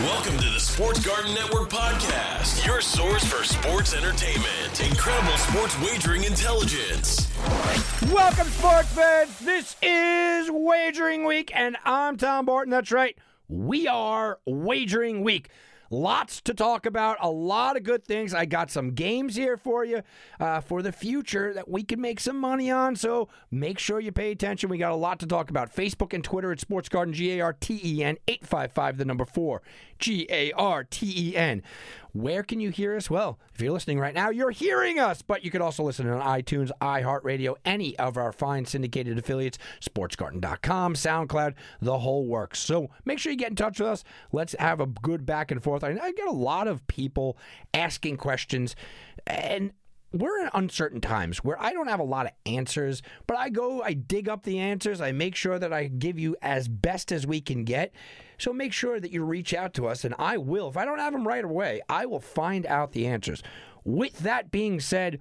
Welcome to the Sports Garden Network podcast, your source for sports entertainment, incredible sports wagering intelligence. Welcome, sports fans. This is Wagering Week, and I'm Tom Barton. That's right. We are Wagering Week. Lots to talk about, a lot of good things. I got some games here for you uh, for the future that we can make some money on. So make sure you pay attention. We got a lot to talk about. Facebook and Twitter at Sports Garden, G A R T E N, 855, the number four, G A R T E N. Where can you hear us? Well, if you're listening right now, you're hearing us, but you could also listen on iTunes, iHeartRadio, any of our fine syndicated affiliates, sportsgarden.com, SoundCloud, the whole works. So make sure you get in touch with us. Let's have a good back and forth. I, I get a lot of people asking questions, and we're in uncertain times where I don't have a lot of answers, but I go, I dig up the answers, I make sure that I give you as best as we can get. So make sure that you reach out to us, and I will. If I don't have them right away, I will find out the answers. With that being said,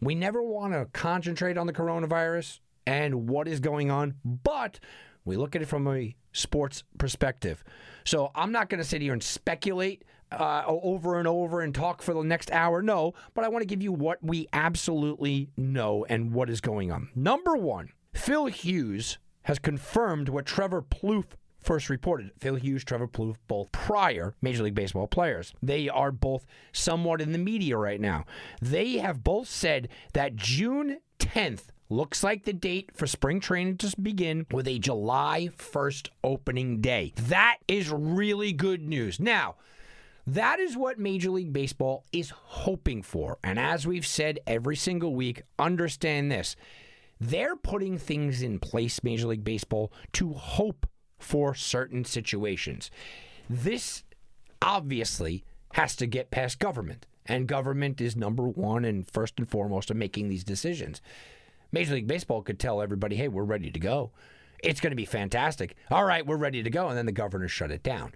we never want to concentrate on the coronavirus and what is going on, but we look at it from a sports perspective. So I'm not going to sit here and speculate uh, over and over and talk for the next hour. No, but I want to give you what we absolutely know and what is going on. Number one, Phil Hughes has confirmed what Trevor Plouffe first reported. Phil Hughes, Trevor Plouffe, both prior Major League Baseball players. They are both somewhat in the media right now. They have both said that June 10th looks like the date for spring training to begin with a July 1st opening day. That is really good news. Now, that is what Major League Baseball is hoping for. And as we've said every single week, understand this. They're putting things in place, Major League Baseball, to hope for certain situations. This obviously has to get past government, and government is number one and first and foremost in making these decisions. Major League Baseball could tell everybody, hey, we're ready to go. It's going to be fantastic. All right, we're ready to go. And then the governor shut it down.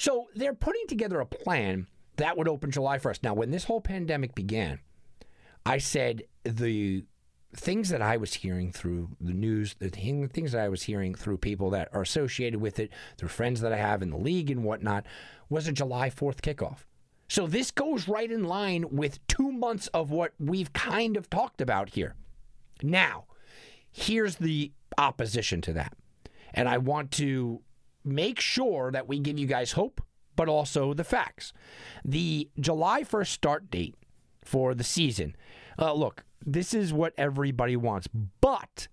So they're putting together a plan that would open July 1st. Now, when this whole pandemic began, I said the things that I was hearing through the news, the things that I was hearing through people that are associated with it, through friends that I have in the league and whatnot, was a July 4th kickoff. So this goes right in line with two months of what we've kind of talked about here. Now, here's the opposition to that. And I want to make sure that we give you guys hope, but also the facts. The July 1st start date for the season. Uh, look, this is what everybody wants, but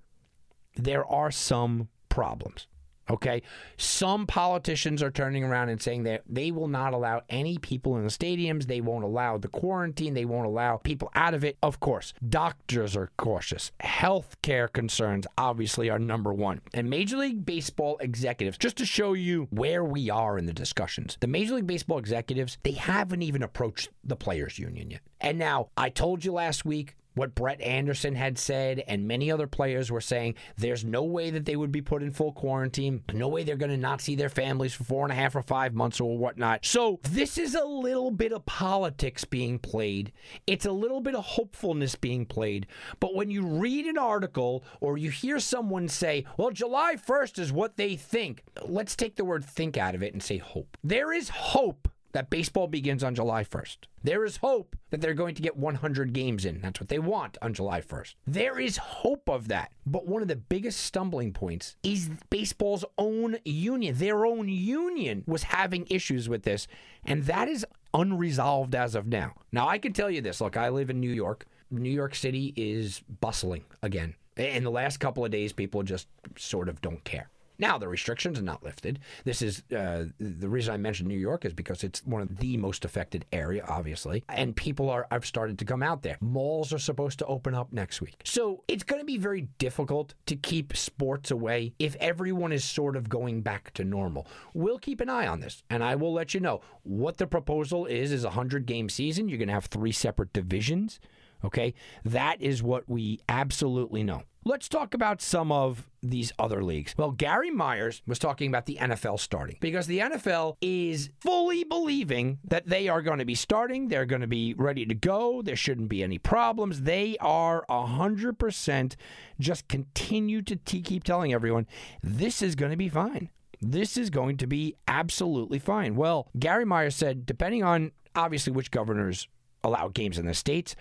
there are some problems. Okay. Some politicians are turning around and saying that they will not allow any people in the stadiums. They won't allow the quarantine. They won't allow people out of it. Of course, doctors are cautious. Healthcare concerns obviously are number one. And Major League Baseball executives, just to show you where we are in the discussions, the Major League Baseball executives, they haven't even approached the players' union yet. And now, I told you last week, what Brett Anderson had said, and many other players were saying there's no way that they would be put in full quarantine. No way they're going to not see their families for four and a half or five months or whatnot. So this is a little bit of politics being played. It's a little bit of hopefulness being played. But when you read an article or you hear someone say, well, July 1st is what they think, let's take the word think out of it and say hope. There is hope that baseball begins on July 1st. There is hope that they're going to get 100 games in. That's what they want on July 1st. There is hope of that. But one of the biggest stumbling points is baseball's own union. Their own union was having issues with this, and that is unresolved as of now. Now, I can tell you this look, I live in New York. New York City is bustling again. In the last couple of days, people just sort of don't care. Now, the restrictions are not lifted. This is uh, the reason I mentioned New York is because it's one of the most affected area, obviously, and people are I've started to come out there. Malls are supposed to open up next week, so it's going to be very difficult to keep sports away if everyone is sort of going back to normal. We'll keep an eye on this, and I will let you know what the proposal is. Is a hundred game season. You're going to have three separate divisions. Okay, that is what we absolutely know. Let's talk about some of these other leagues. Well, Gary Myers was talking about the NFL starting because the NFL is fully believing that they are going to be starting. They're going to be ready to go. There shouldn't be any problems. They are 100% just continue to t- keep telling everyone this is going to be fine. This is going to be absolutely fine. Well, Gary Myers said, depending on obviously which governors allow games in the states,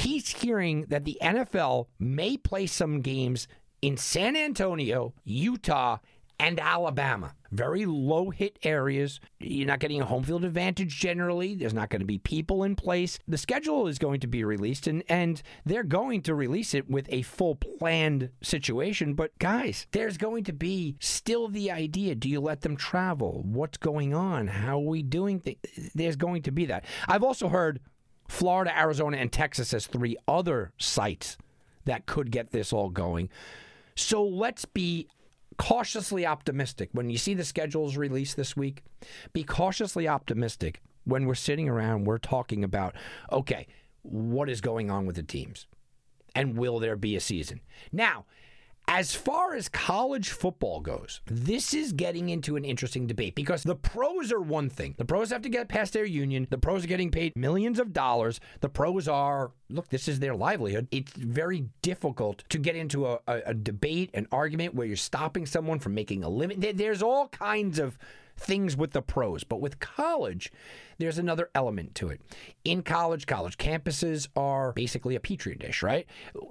he's hearing that the NFL may play some games in San Antonio, Utah, and Alabama. Very low hit areas. You're not getting a home field advantage generally. There's not going to be people in place. The schedule is going to be released, and, and they're going to release it with a full planned situation. But guys, there's going to be still the idea do you let them travel? What's going on? How are we doing things? There's going to be that. I've also heard Florida, Arizona, and Texas as three other sites that could get this all going. So let's be cautiously optimistic. When you see the schedules released this week, be cautiously optimistic when we're sitting around, we're talking about, okay, what is going on with the teams? And will there be a season? Now, as far as college football goes, this is getting into an interesting debate because the pros are one thing. The pros have to get past their union. The pros are getting paid millions of dollars. The pros are, look, this is their livelihood. It's very difficult to get into a, a, a debate, an argument where you're stopping someone from making a living. There- There's all kinds of things with the pros, but with college, there's another element to it. In college, college campuses are basically a petri dish, right?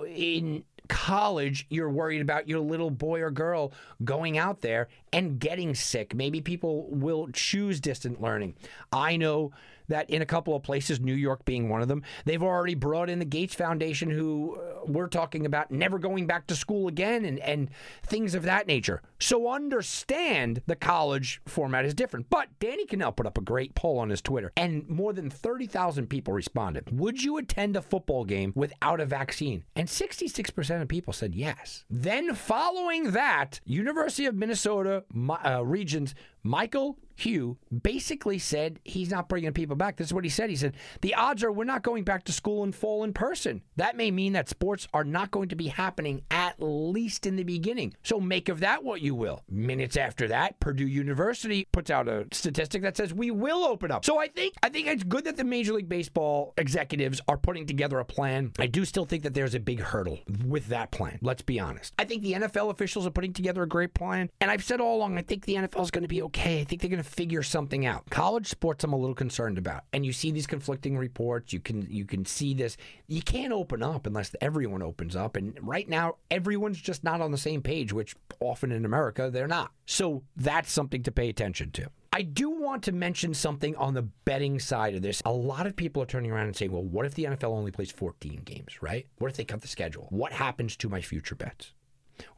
In college, you're worried about your little boy or girl going out there and getting sick. Maybe people will choose distant learning. I know that in a couple of places, New York being one of them, they've already brought in the Gates Foundation, who uh, we're talking about never going back to school again and, and things of that nature. So understand the college format is different. But Danny Kanell put up a great poll on his Twitter, and more than 30,000 people responded. Would you attend a football game without a vaccine? And 66% of people said yes. Then, following that, University of Minnesota Mi- uh, Regents Michael Hsu basically said he's not bringing people back. This is what he said. He said, The odds are we're not going back to school in fall in person. That may mean that sports are not going to be happening at least in the beginning. So make of that what you will. Minutes after that, Purdue University puts out a statistic that says we will open up. So I think I think it's good that the Major League Baseball executives are putting together a plan. I do still think that there's a big hurdle with that plan. Let's be honest. I think the NFL officials are putting together a great plan. And I've said all along, I think the NFL is going to be okay. I think they're going to figure something out. College sports, I'm a little concerned about. And you see these conflicting reports. You can you can see this. You can't open up unless everyone opens up. And right now, everyone's just not on the same page, which often in America they're not. So that's something to pay attention to. I do want to mention something on the betting side of this. A lot of people are turning around and saying, well, what if the NFL only plays 14 games, right? What if they cut the schedule? What happens to my future bets?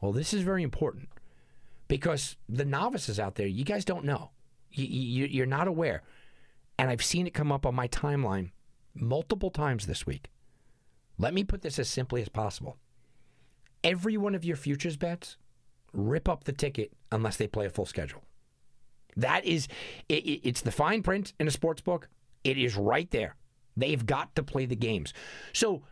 Well, this is very important because the novices out there, you guys don't know. You, you, you're not aware. And I've seen it come up on my timeline multiple times this week. Let me put this as simply as possible. Every one of your futures bets, rip up the ticket unless they play a full schedule. That is, it, it- it's the fine print in a sports book. It is right there. They've got to play the games. So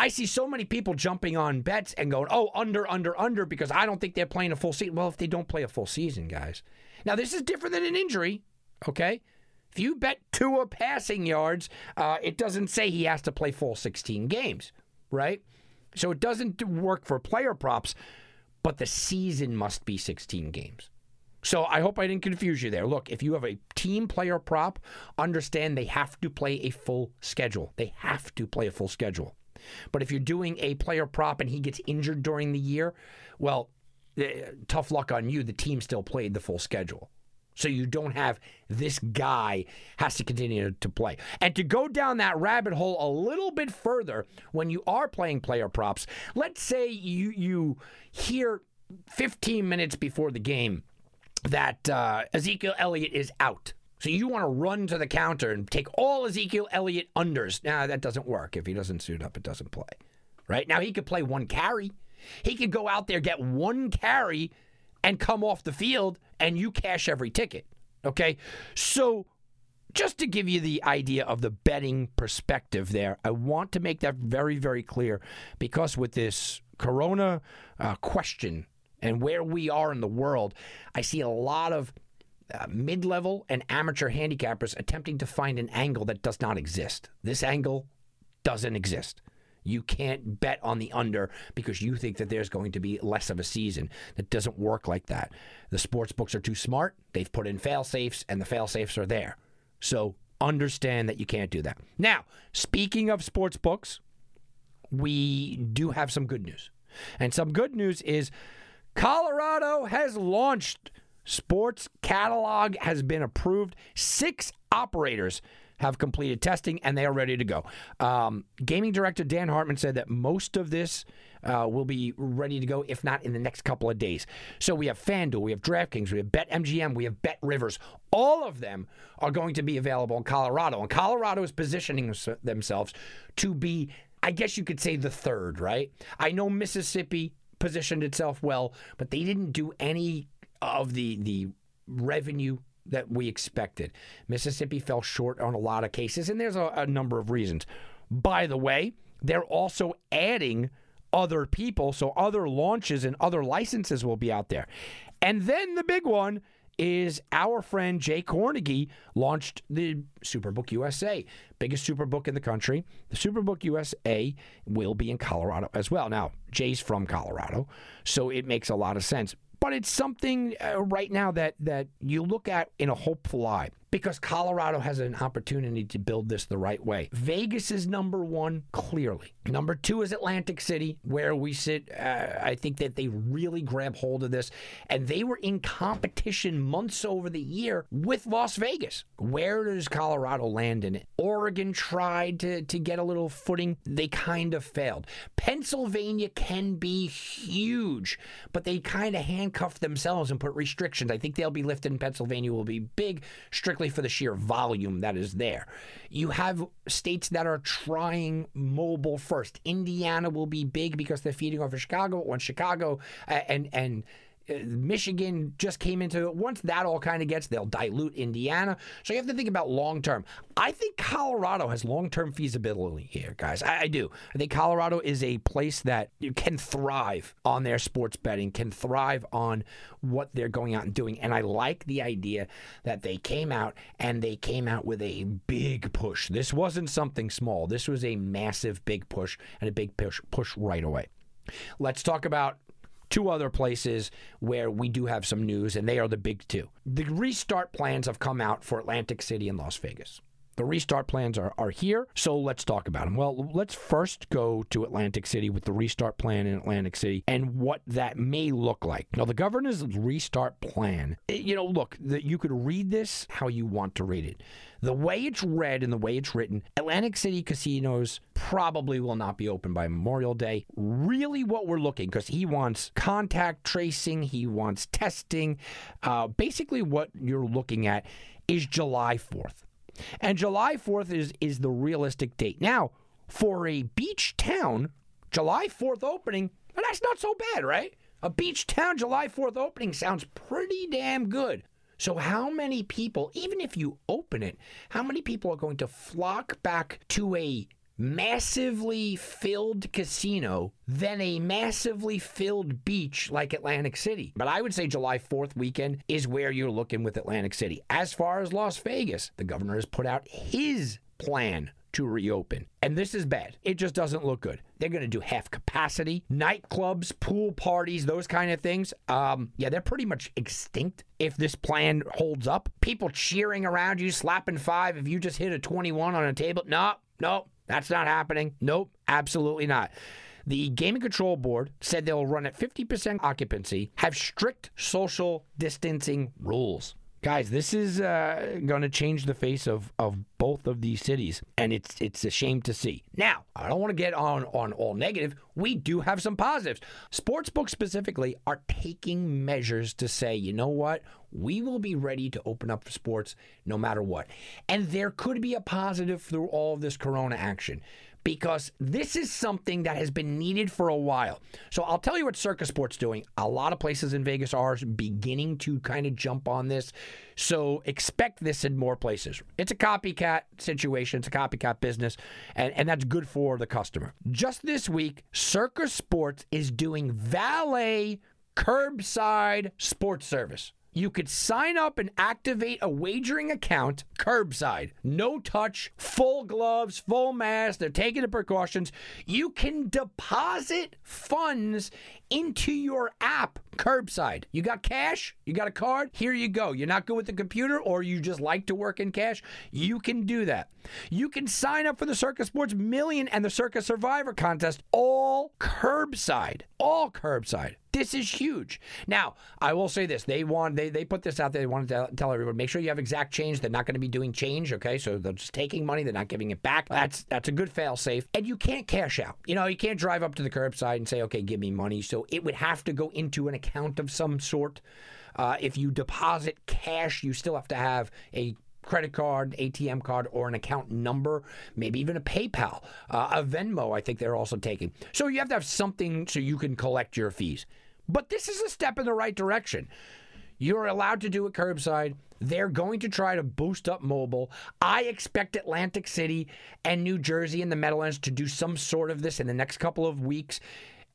I see so many people jumping on bets and going, oh, under, under, under, because I don't think they're playing a full season. Well, if they don't play a full season, guys. Now, this is different than an injury, okay? If you bet two Tua passing yards, uh, it doesn't say he has to play full 16 games, right? So it doesn't work for player props, but the season must be 16 games. So I hope I didn't confuse you there. Look, if you have a team player prop, understand they have to play a full schedule. They have to play a full schedule. But if you're doing a player prop and he gets injured during the year, well, eh, tough luck on you. The team still played the full schedule. So you don't have this guy has to continue to play. And to go down that rabbit hole a little bit further, when you are playing player props, let's say you you hear 15 minutes before the game that uh, Ezekiel Elliott is out. So you want to run to the counter and take all Ezekiel Elliott unders. Now that doesn't work. If he doesn't suit up, it doesn't play. Right now he could play one carry. He could go out there get one carry and come off the field, and you cash every ticket. Okay, so just to give you the idea of the betting perspective there, I want to make that very, very clear because with this corona uh, question and where we are in the world, I see a lot of uh, mid level and amateur handicappers attempting to find an angle that does not exist. This angle doesn't exist. You can't bet on the under because you think that there's going to be less of a season. That doesn't work like that. The sports books are too smart. They've put in fail safes, and the fail safes are there. So understand that you can't do that. Now, speaking of sports books, we do have some good news. And some good news is Colorado has launched sports catalog has been approved. Six operators have completed testing and they are ready to go. Um, gaming director Dan Hartman said that most of this uh, will be ready to go, if not in the next couple of days. So we have FanDuel, we have DraftKings, we have BetMGM, we have Bet Rivers. All of them are going to be available in Colorado. And Colorado is positioning themselves to be, I guess you could say, the third, right? I know Mississippi positioned itself well, but they didn't do any of the the revenue that we expected. Mississippi fell short on a lot of cases, and there's a, a number of reasons. By the way, they're also adding other people, so other launches and other licenses will be out there. And then the big one is our friend Jay Kornegay launched the Superbook USA, biggest superbook in the country. The Superbook USA will be in Colorado as well. Now, Jay's from Colorado, so it makes a lot of sense but it's something uh, right now that that you look at in a hopeful eye because Colorado has an opportunity to build this the right way. Vegas is number one, clearly. Number two is Atlantic City, where we sit. Uh, I think that they really grab hold of this, and they were in competition months over the year with Las Vegas. Where does Colorado land in it? Oregon tried to, to get a little footing. They kind of failed. Pennsylvania can be huge, but they kind of handcuffed themselves and put restrictions. I think they'll be lifted Pennsylvania will be big, strict strictly for the sheer volume that is there. You have states that are trying mobile first. Indiana will be big because they're feeding off of Chicago. Once Chicago and and Uh, Michigan just came into it. Once that all kind of gets, they'll dilute Indiana. So you have to think about long term. I think Colorado has long term feasibility here, guys. I, I, do. I think Colorado is a place that you can thrive on their sports betting, can thrive on what they're going out and doing. And I like the idea that they came out and they came out with a big push. This wasn't something small. This was a massive big push and a big push push right away. Let's talk about two other places where we do have some news, and they are the big two. The restart plans have come out for Atlantic City and Las Vegas. The restart plans are, are here, so let's talk about them. Well, let's first go to Atlantic City with the restart plan in Atlantic City and what that may look like. Now, the governor's restart plan, eh, you know, look, the, you could read this how you want to read it. The way it's read and the way it's written, Atlantic City casinos probably will not be open by Memorial Day. Really, what we're looking because he wants contact tracing, he wants testing. Uh, basically, what you're looking at is July 4th. And July 4th is, is the realistic date. Now, for a beach town, July 4th opening, that's not so bad, right? A beach town July 4th opening sounds pretty damn good. So, how many people, even if you open it, how many people are going to flock back to a massively filled casino than a massively filled beach like Atlantic City. But I would say July 4th weekend is where you're looking with Atlantic City. As far as Las Vegas, the governor has put out his plan to reopen. And this is bad. It just doesn't look good. They're going to do half capacity, nightclubs, pool parties, those kind of things. Um, yeah, they're pretty much extinct if this plan holds up. People cheering around you, slapping five if you just hit a 21 on a table. No, no, that's not happening. Nope, absolutely not. The Gaming Control Board said they'll run at 50% occupancy, have strict social distancing rules. Guys, this is uh, going to change the face of, of both of these cities, and it's it's a shame to see. Now, I don't want to get on on all negative. We do have some positives. Sportsbooks specifically are taking measures to say, you know what, we will be ready to open up for sports no matter what, and there could be a positive through all of this Corona action because this is something that has been needed for a while. So I'll tell you what Circa Sports doing. A lot of places in Vegas are beginning to kind of jump on this. So expect this in more places. It's a copycat situation, it's a copycat business, and, and that's good for the customer. Just this week, Circa Sports is doing valet curbside sports service you could sign up and activate a wagering account curbside. No touch, full gloves, full mask. They're taking the precautions. You can deposit funds into your app curbside. You got cash? You got a card? Here you go. You're not good with the computer or you just like to work in cash? You can do that. You can sign up for the Circa Sports Million and the Circa Survivor contest all curbside. All curbside. This is huge. Now, I will say this: they want they they put this out there. They want to tell, tell everyone make sure you have exact change. They're not going to be doing change. Okay, so they're just taking money. They're not giving it back. That's that's a good fail safe. And you can't cash out. You know, you can't drive up to the curbside and say, okay, give me money. So it would have to go into an account of some sort. Uh, if you deposit cash, you still have to have a credit card, ATM card, or an account number, maybe even a PayPal, uh, a Venmo, I think they're also taking. So you have to have something so you can collect your fees. But this is a step in the right direction. You're allowed to do it curbside. They're going to try to boost up mobile. I expect Atlantic City and New Jersey and the Meadowlands to do some sort of this in the next couple of weeks.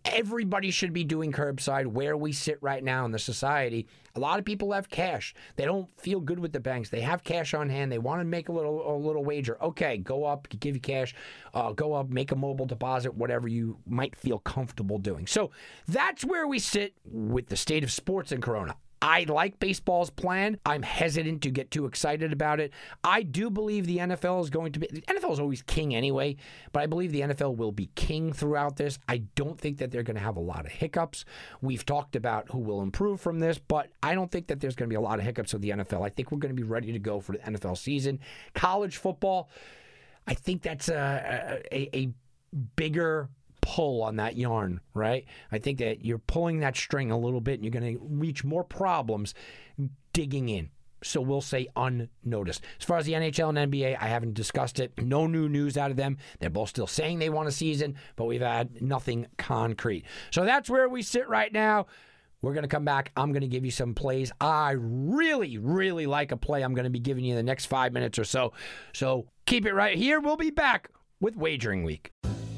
Everybody should be doing curbside where we sit right now in the society. A lot of people have cash. They don't feel good with the banks. They have cash on hand. They want to make a little a little wager. Okay, go up, give you cash. Uh, go up, make a mobile deposit, whatever you might feel comfortable doing. So that's where we sit with the state of sports in Corona. I like baseball's plan. I'm hesitant to get too excited about it. I do believe the NFL is going to be the NFL is always king anyway, but I believe the NFL will be king throughout this. I don't think that they're going to have a lot of hiccups. We've talked about who will improve from this, but I don't think that there's going to be a lot of hiccups with the NFL. I think we're going to be ready to go for the NFL season. College football, I think that's a, a, a bigger pull on that yarn, right? I think that you're pulling that string a little bit and you're going to reach more problems digging in. So we'll say unnoticed. As far as the NHL and NBA, I haven't discussed it. No new news out of them. They're both still saying they want a season, but we've had nothing concrete. So that's where we sit right now. We're going to come back. I'm going to give you some plays. I really, really like a play I'm going to be giving you in the next five minutes or so. So keep it right here. We'll be back with Wagering Week.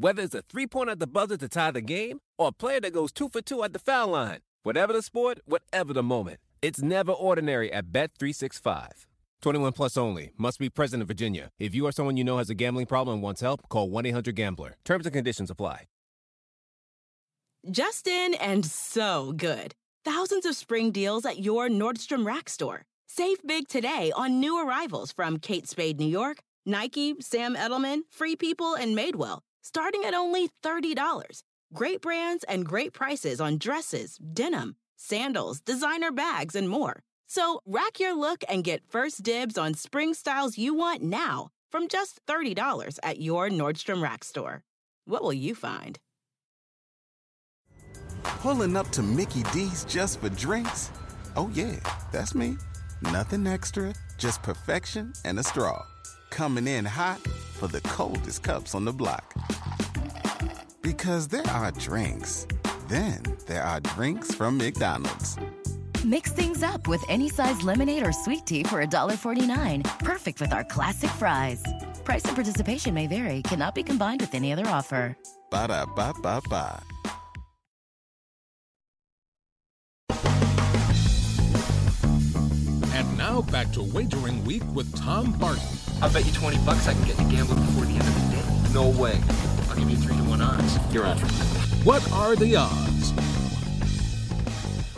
Whether it's a three pointer at the buzzer to tie the game or a player that goes two for two at the foul line. Whatever the sport, whatever the moment. It's never ordinary at Bet365. 21 plus only. Must be present in Virginia. If you or someone you know has a gambling problem and wants help, call 1 800 Gambler. Terms and conditions apply. Justin and so good. Thousands of spring deals at your Nordstrom Rack store. Save big today on new arrivals from Kate Spade New York, Nike, Sam Edelman, Free People, and Madewell starting at only $30. Great brands and great prices on dresses, denim, sandals, designer bags, and more. So rack your look and get first dibs on spring styles you want now from just $30 at your Nordstrom Rack store. What will you find? Pulling up to Mickey D's just for drinks? Oh, yeah, that's me. Nothing extra, just perfection and a straw. Coming in hot for the coldest cups on the block. Because there are drinks, then there are drinks from McDonald's. Mix things up with any size lemonade or sweet tea for $1.49. Perfect with our classic fries. Price and participation may vary, cannot be combined with any other offer. Ba da ba ba ba. And now Now back to Wagering Week with Tom Barton. I'll bet you 20 bucks I can get you gambling before the end of the day. No way. I'll give you 3 to 1 odds. You're on. What are the odds?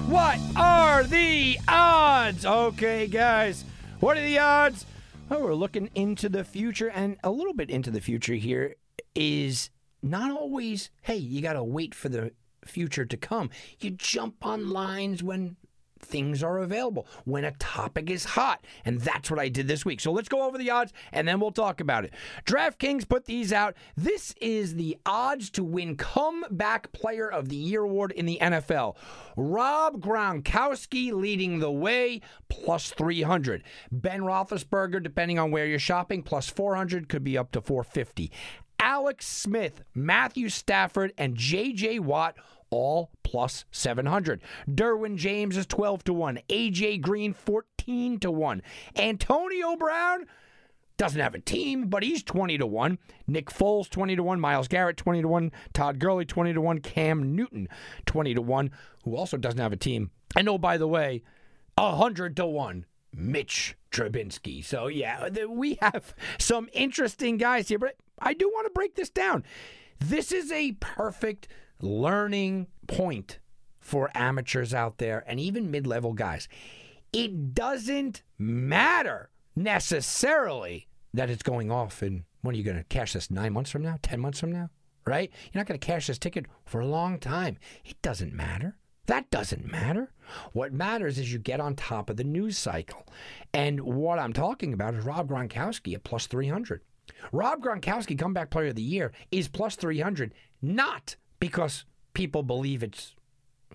What are the odds? Okay, guys. What are the odds? Well, we're looking into the future, and a little bit into the future here is not always, hey, you got to wait for the future to come. You jump on lines when things are available, when a topic is hot. And that's what I did this week. So let's go over the odds and then we'll talk about it. DraftKings put these out. This is the odds to win Comeback Player of the Year award in the NFL. Rob Gronkowski leading the way, plus 300. Ben Roethlisberger, depending on where you're shopping, plus 400, could be up to 450. Alex Smith, Matthew Stafford, and J.J. Watt all plus 700. Derwin James is 12 to 1. AJ Green 14 to 1. Antonio Brown doesn't have a team, but he's 20 to 1. Nick Foles 20 to 1, Myles Garrett 20 to 1, Todd Gurley 20 to 1, Cam Newton 20 to 1, who also doesn't have a team. And oh by the way, 100 to 1. Mitch Trubinsky. So, yeah, we have some interesting guys here, but I do want to break this down. This is a perfect learning point for amateurs out there and even mid level guys. It doesn't matter necessarily that it's going off in when are you going to cash this? Nine months from now? Ten months from now? Right? You're not going to cash this ticket for a long time. It doesn't matter. That doesn't matter. What matters is you get on top of the news cycle. And what I'm talking about is Rob Gronkowski at plus 300. Rob Gronkowski, comeback player of the year, is plus 300, not because people believe it's,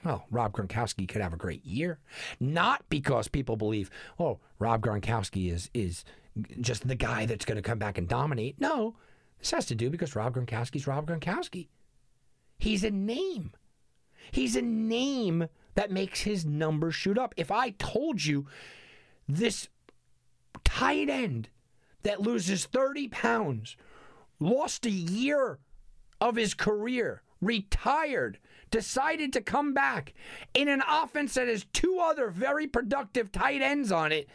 well, Rob Gronkowski could have a great year, not because people believe, oh, Rob Gronkowski is, is just the guy that's going to come back and dominate. No, this has to do because Rob Gronkowski's Rob Gronkowski. He's a name. He's a name that makes his number shoot up. If I told you this tight end that loses 30 pounds, lost a year of his career, retired, decided to come back in an offense that has two other very productive tight ends on it,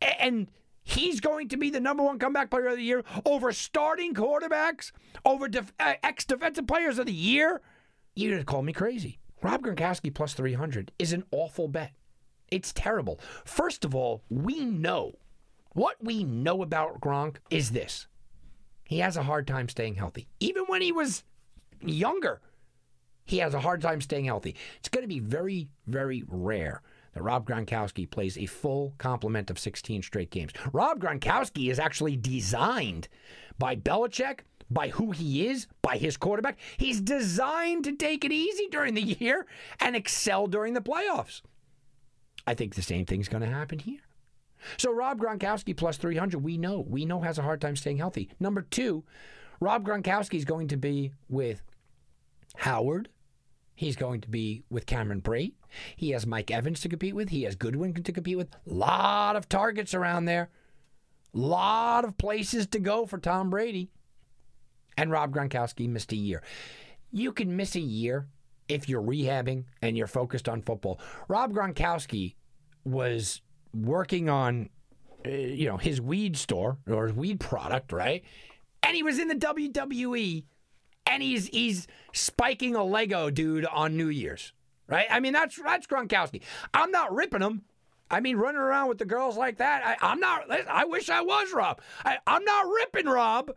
and he's going to be the number one comeback player of the year over starting quarterbacks, over def- uh, ex defensive players of the year, you'd called me crazy. Rob Gronkowski plus 300 is an awful bet. It's terrible. First of all, we know what we know about Gronk is this he has a hard time staying healthy. Even when he was younger, he has a hard time staying healthy. It's going to be very, very rare that Rob Gronkowski plays a full complement of 16 straight games. Rob Gronkowski is actually designed by Belichick, by who he is, by his quarterback. He's designed to take it easy during the year and excel during the playoffs. I think the same thing's going to happen here. So Rob Gronkowski plus 300, we know. We know has a hard time staying healthy. Number two, Rob Gronkowski is going to be with Howard. He's going to be with Cameron Brate. He has Mike Evans to compete with. He has Godwin to compete with. Lot of targets around there. Lot of places to go for Tom Brady. And Rob Gronkowski missed a year. You can miss a year if you're rehabbing and you're focused on football. Rob Gronkowski was working on, uh, you know, his weed store or his weed product, right? And he was in the WWE, and he's he's spiking a Lego dude on New Year's, right? I mean, that's that's Gronkowski. I'm not ripping him. I mean, running around with the girls like that. I, am not. I wish I was Rob. I, I'm not ripping Rob.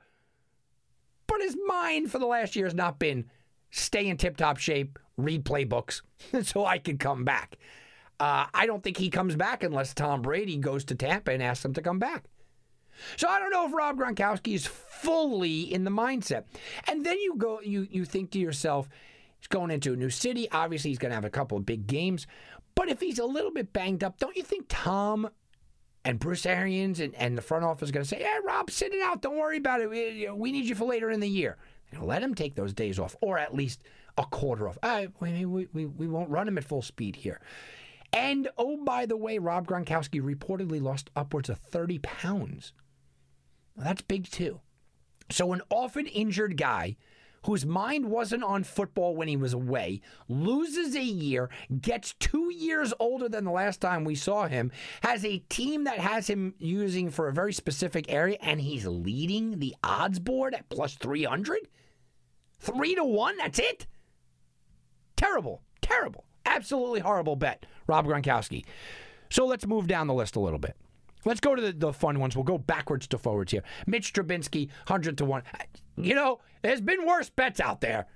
But his mind for the last year has not been stay in tip top shape, read playbooks, so I can come back. Uh, I don't think he comes back unless Tom Brady goes to Tampa and asks him to come back. So I don't know if Rob Gronkowski is fully in the mindset. And then you go, you you think to yourself, he's going into a new city. Obviously, he's going to have a couple of big games. But if he's a little bit banged up, don't you think Tom and Bruce Arians and, and the front office are going to say, "Hey, Rob, sit it out. Don't worry about it. We, we need you for later in the year." let him take those days off, or at least a quarter off. I, we, we, we won't run him at full speed here. And oh, by the way, Rob Gronkowski reportedly lost upwards of 30 pounds. That's big too. So, an often injured guy whose mind wasn't on football when he was away, loses a year, gets two years older than the last time we saw him, has a team that has him using for a very specific area, and he's leading the odds board at plus 300? Three to one? That's it? Terrible. Terrible. Absolutely horrible bet, Rob Gronkowski. So let's move down the list a little bit. Let's go to the, the fun ones. We'll go backwards to forwards here. Mitch Trubinsky, 100 to 1. You know, there's been worse bets out there.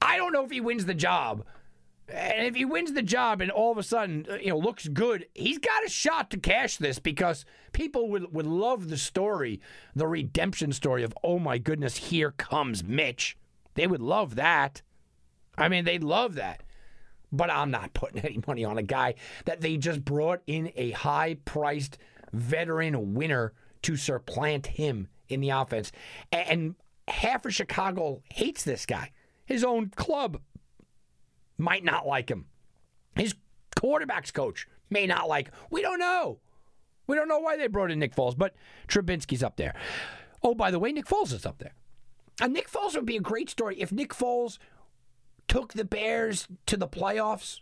I don't know if he wins the job. And if he wins the job and all of a sudden, uh, you know, looks good, he's got a shot to cash this because people would, would love the story, the redemption story of, oh my goodness, here comes Mitch. They would love that. I mean, they'd love that. But I'm not putting any money on a guy that they just brought in a high priced veteran winner to supplant him in the offense. And half of Chicago hates this guy. His own club might not like him. His quarterback's coach may not like. We don't know. We don't know why they brought in Nick Foles, but Trubinsky's up there. Oh, by the way, Nick Foles is up there. And Nick Foles would be a great story if Nick Foles took the Bears to the playoffs.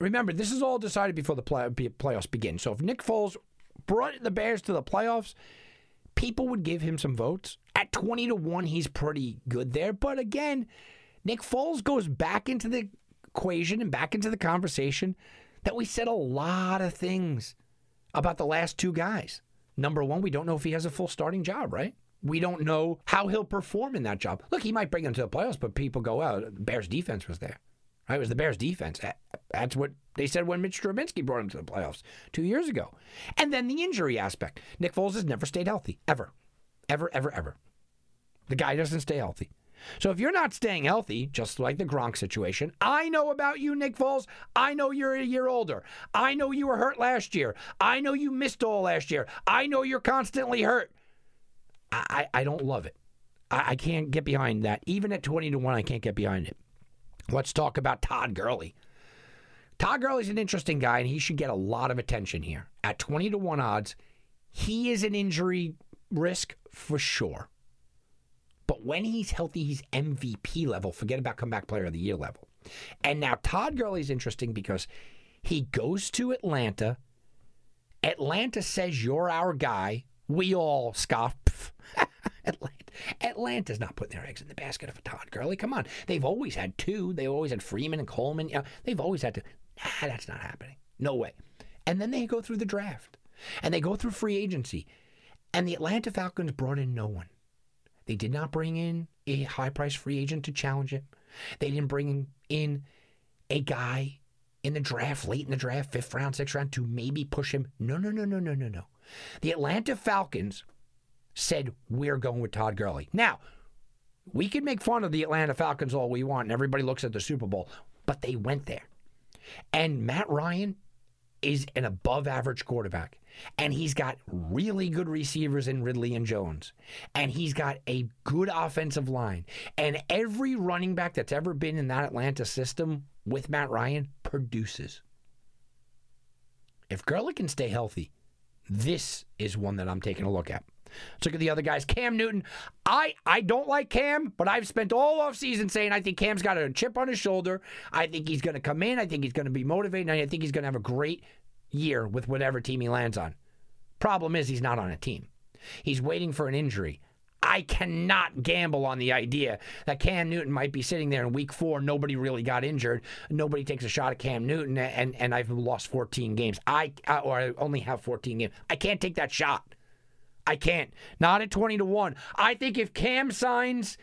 Remember, this is all decided before the play, playoffs begin. So if Nick Foles brought the Bears to the playoffs, people would give him some votes. At 20 to 1, he's pretty good there. But again, Nick Foles goes back into the equation and back into the conversation that we said a lot of things about the last two guys. Number one, we don't know if he has a full starting job, right? We don't know how he'll perform in that job. Look, he might bring them to the playoffs, but people go, "Well, the Bears defense was there." Right? It was the Bears defense. That's what they said when Mitch Trubisky brought him to the playoffs two years ago. And then the injury aspect. Nick Foles has never stayed healthy, ever. Ever, ever, ever. The guy doesn't stay healthy. So if you're not staying healthy, just like the Gronk situation, I know about you, Nick Foles. I know you're a year older. I know you were hurt last year. I know you missed all last year. I know you're constantly hurt. I, I don't love it. I, I can't get behind that. Even at 20 to 1, I can't get behind it. Let's talk about Todd Gurley. Todd Gurley's an interesting guy, and he should get a lot of attention here. At 20 to 1 odds, he is an injury risk for sure. But when he's healthy, he's MVP level. Forget about comeback player of the year level. And now Todd Gurley's interesting because he goes to Atlanta. Atlanta says, You're our guy. We all scoff. Atlanta. Atlanta's not putting their eggs in the basket of a Todd Gurley. Come on. They've always had two. They always had Freeman and Coleman. Know, they've always had to. Nah, that's not happening. No way. And then they go through the draft and they go through free agency. And the Atlanta Falcons brought in no one. They did not bring in a high price free agent to challenge him. They didn't bring in a guy in the draft, late in the draft, fifth round, sixth round, to maybe push him. No, no, no, no, no, no, no. The Atlanta Falcons said, We're going with Todd Gurley. Now, we can make fun of the Atlanta Falcons all we want, and everybody looks at the Super Bowl, but they went there. And Matt Ryan is an above average quarterback. And he's got really good receivers in Ridley and Jones. And he's got a good offensive line. And every running back that's ever been in that Atlanta system with Matt Ryan produces. If Gurley can stay healthy, this is one that I'm taking a look at. Let's look at the other guys. Cam Newton. I, I don't like Cam, but I've spent all off season saying I think Cam's got a chip on his shoulder. I think he's going to come in. I think he's going to be motivated. And I think he's going to have a great year with whatever team he lands on. Problem is, he's not on a team. He's waiting for an injury. I cannot gamble on the idea that Cam Newton might be sitting there in week four. Nobody really got injured. Nobody takes a shot at Cam Newton, and, and I've lost 14 games. I or I only have 14 games. I can't take that shot. I can't. Not at 20 to 1. I think if Cam signs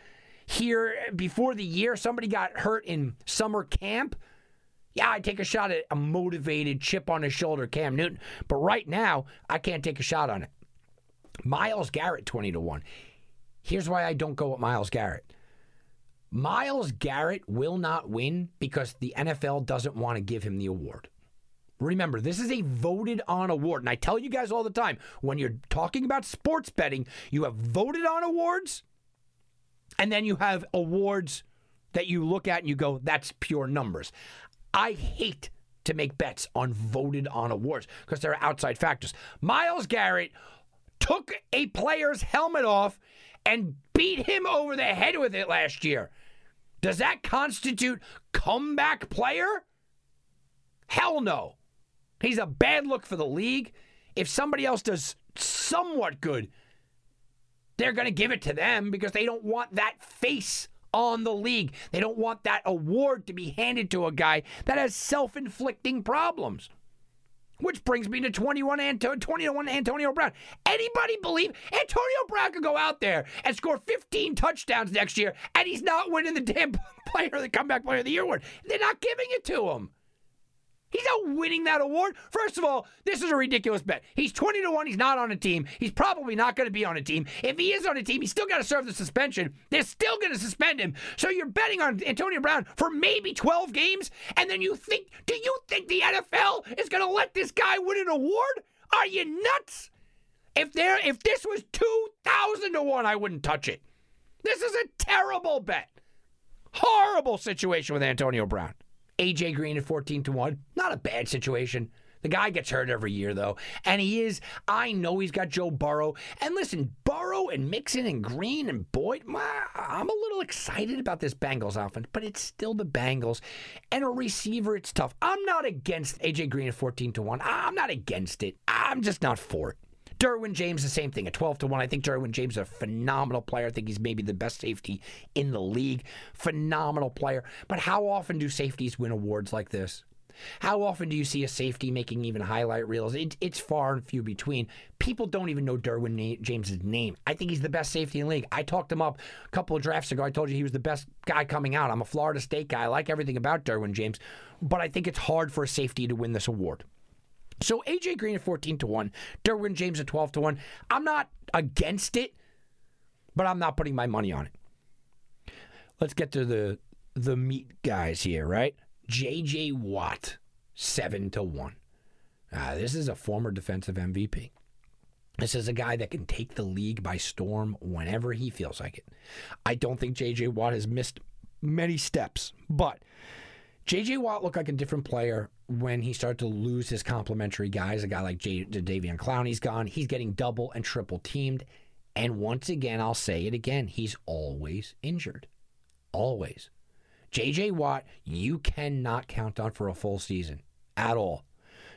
here before the year, somebody got hurt in summer camp, yeah, I'd take a shot at a motivated chip on his shoulder, Cam Newton. But right now, I can't take a shot on it. Myles Garrett, 20 to 1. Here's why I don't go with Myles Garrett. Myles Garrett will not win because the NFL doesn't want to give him the award. Remember, this is a voted on award. And I tell you guys all the time when you're talking about sports betting, you have voted on awards, and then you have awards that you look at and you go, that's pure numbers. I hate to make bets on voted on awards because there are outside factors. Myles Garrett took a player's helmet off and beat him over the head with it last year. Does that constitute comeback player? Hell no. He's a bad look for the league. If somebody else does somewhat good, they're going to give it to them because they don't want that face on the league. They don't want that award to be handed to a guy that has self inflicting problems. Which brings me to 21 Anto- 21 Antonio Brown. Anybody believe Antonio Brown could go out there and score 15 touchdowns next year and he's not winning the damn player, the comeback player of the year award? They're not giving it to him. He's not winning that award. First of all, this is a ridiculous bet. He's 20 to 1. He's not on a team. He's probably not going to be on a team. If he is on a team, he's still got to serve the suspension. They're still going to suspend him. So you're betting on Antonio Brown for maybe 12 games, and then you think, do you think the NFL is going to let this guy win an award? Are you nuts? If there, if this was 2,000 to 1, I wouldn't touch it. This is a terrible bet. Horrible situation with Antonio Brown. AJ Green at 14 to 1. Not a bad situation. The guy gets hurt every year, though. And he is, I know he's got Joe Burrow. And listen, Burrow and Mixon and Green and Boyd, my, I'm a little excited about this Bengals offense, but it's still the Bengals. And a receiver, it's tough. I'm not against AJ Green at 14 to 1. I'm not against it. I'm just not for it. Derwin James, the same thing at 12 to 1. I think Derwin James is a phenomenal player. I think he's maybe the best safety in the league. Phenomenal player. But how often do safeties win awards like this? How often do you see a safety making even highlight reels? It, it's far and few between. People don't even know Derwin James's name. I think he's the best safety in the league. I talked him up a couple of drafts ago. I told you he was the best guy coming out. I'm a Florida State guy. I like everything about Derwin James, but I think it's hard for a safety to win this award. So AJ Green at 14 to 1, Derwin James at 12 to 1. I'm not against it, but I'm not putting my money on it. Let's get to the the meat guys here, right? JJ Watt, 7 to 1. Uh, this is a former defensive MVP. This is a guy that can take the league by storm whenever he feels like it. I don't think JJ Watt has missed many steps, but JJ Watt looked like a different player when he started to lose his complementary guys. A guy like J- Davion Clowney's gone. He's getting double and triple teamed. And once again, I'll say it again, he's always injured. Always. JJ Watt, you cannot count on for a full season at all.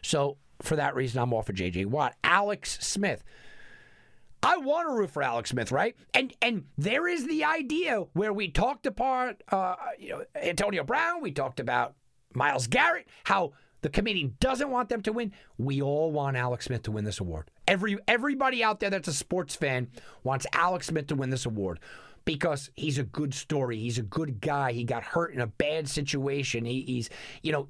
So for that reason, I'm off of JJ Watt. Alex Smith. I want to root for Alex Smith, right? And and there is the idea where we talked about uh, you know Antonio Brown, we talked about Myles Garrett, how the committee doesn't want them to win. We all want Alex Smith to win this award. Every everybody out there that's a sports fan wants Alex Smith to win this award because he's a good story. He's a good guy. He got hurt in a bad situation. He, he's you know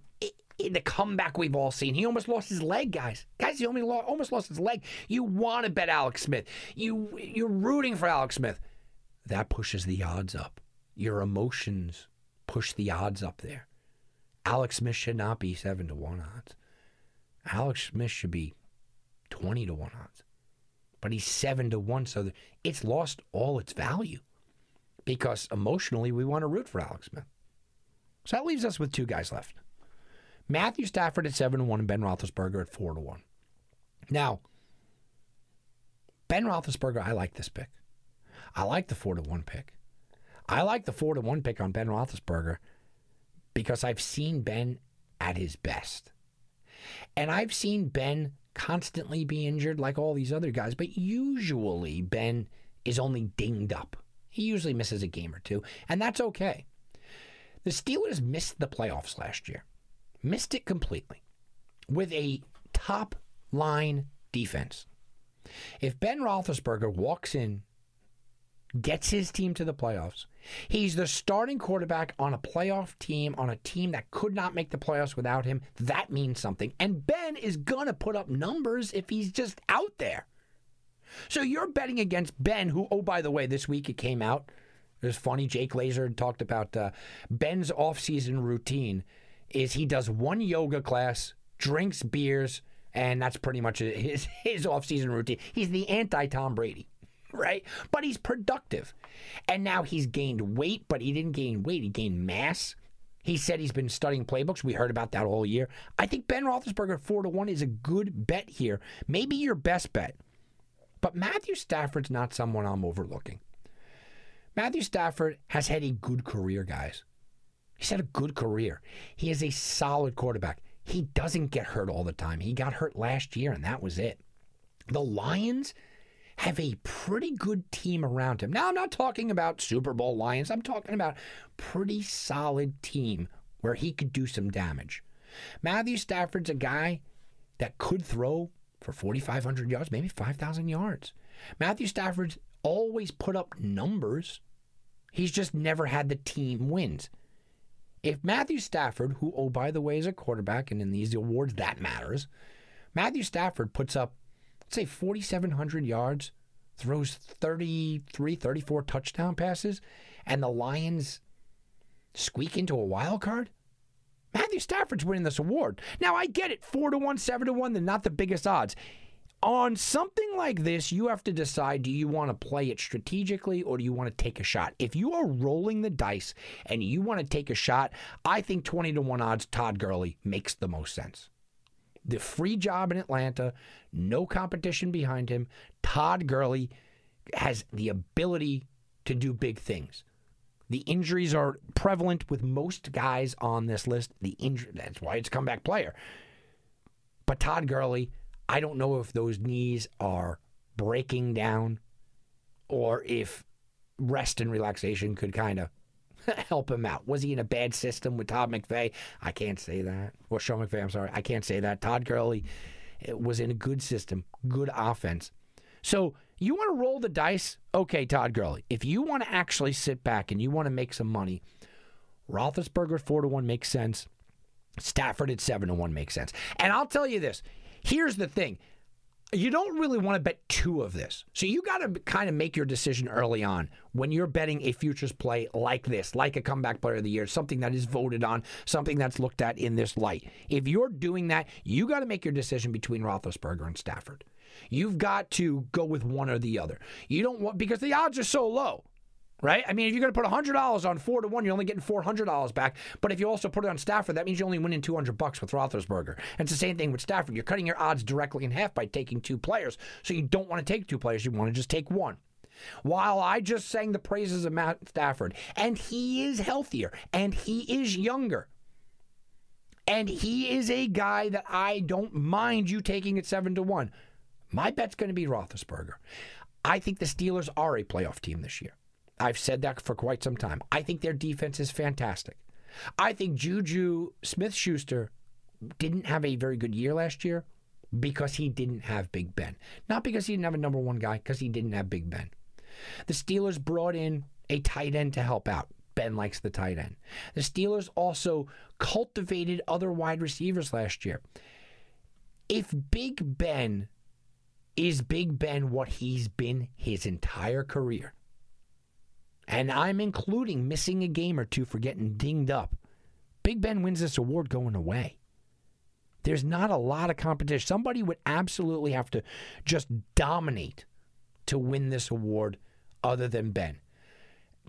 the comeback we've all seen. He almost lost his leg, guys. Guys, he almost lost his leg. You want to bet Alex Smith. You you're rooting for Alex Smith. That pushes the odds up. Your emotions push the odds up there. Alex Smith should not be seven to one odds. Alex Smith should be twenty to one odds. But he's seven to one, so it's lost all its value. Because emotionally we want to root for Alex Smith. So that leaves us with two guys left. Matthew Stafford at 7 1 and Ben Roethlisberger at 4 to 1. Now, Ben Roethlisberger, I like this pick. I like the 4 to 1 pick. I like the 4 to 1 pick on Ben Roethlisberger because I've seen Ben at his best. And I've seen Ben constantly be injured like all these other guys, but usually Ben is only dinged up. He usually misses a game or two, and that's okay. The Steelers missed the playoffs last year missed it completely with a top line defense. If Ben Roethlisberger walks in, gets his team to the playoffs, he's the starting quarterback on a playoff team, on a team that could not make the playoffs without him. That means something. And Ben is going to put up numbers if he's just out there. So you're betting against Ben, who, oh, by the way, this week it came out. It was funny. Jake Laser talked about uh, Ben's offseason routine is he does one yoga class, drinks beers, and that's pretty much his his off-season routine. He's the anti Tom Brady, right? But he's productive. And now he's gained weight, but he didn't gain weight, he gained mass. He said he's been studying playbooks. We heard about that all year. I think Ben Roethlisberger four to one is a good bet here. Maybe your best bet. But Matthew Stafford's not someone I'm overlooking. Matthew Stafford has had a good career, guys. He's had a good career. He is a solid quarterback. He doesn't get hurt all the time. He got hurt last year, and that was it. The Lions have a pretty good team around him. Now, I'm not talking about Super Bowl Lions. I'm talking about pretty solid team where he could do some damage. Matthew Stafford's a guy that could throw for 4,500 yards, maybe 5,000 yards. Matthew Stafford's always put up numbers. He's just never had the team wins. If Matthew Stafford, who, oh, by the way, is a quarterback, and in these awards that matters, Matthew Stafford puts up, let's say, 4,700 yards, throws 33, 34 touchdown passes, and the Lions squeak into a wild card, Matthew Stafford's winning this award. Now, I get it 4 to 1, 7 to 1, they're not the biggest odds. On something like this, you have to decide do you want to play it strategically or do you want to take a shot? If you are rolling the dice and you want to take a shot, I think 20 to 1 odds Todd Gurley makes the most sense. The free job in Atlanta, no competition behind him. Todd Gurley has the ability to do big things. The injuries are prevalent with most guys on this list. The injury that's why it's comeback player. But Todd Gurley, I don't know if those knees are breaking down or if rest and relaxation could kind of help him out. Was he in a bad system with Todd McVay? I can't say that. Or Sean McVay, I'm sorry. I can't say that. Todd Gurley eh, was in a good system, good offense. So you want to roll the dice? Okay, Todd Gurley. If you want to actually sit back and you want to make some money, Roethlisberger at four to one makes sense. Stafford at seven to one makes sense. And I'll tell you this: here's the thing. You don't really want to bet two of this. So you got to kind of make your decision early on when you're betting a futures play like this, like a comeback player of the year, something that is voted on, something that's looked at in this light. If you're doing that, you got to make your decision between Roethlisberger and Stafford. You've got to go with one or the other. You don't want because the odds are so low right? I mean, if you're going to put $100 on 4 to 1, you're only getting $400 back. But if you also put it on Stafford, that means you're only winning 200 bucks with Roethlisberger. And it's the same thing with Stafford. You're cutting your odds directly in half by taking two players. So you don't want to take two players, you want to just take one. While I just sang the praises of Matt Stafford, and he is healthier and he is younger. And he is a guy that I don't mind you taking at 7 to 1. My bet's going to be Roethlisberger. I think the Steelers are a playoff team this year. I've said that for quite some time. I think their defense is fantastic. I think Juju Smith Schuster didn't have a very good year last year because he didn't have Big Ben. Not because he didn't have a number one guy, because he didn't have Big Ben. The Steelers brought in a tight end to help out. Ben likes the tight end. The Steelers also cultivated other wide receivers last year. If Big Ben is Big Ben what he's been his entire career, and I'm including missing a game or two for getting dinged up. Big Ben wins this award going away. There's not a lot of competition. Somebody would absolutely have to just dominate to win this award other than Ben.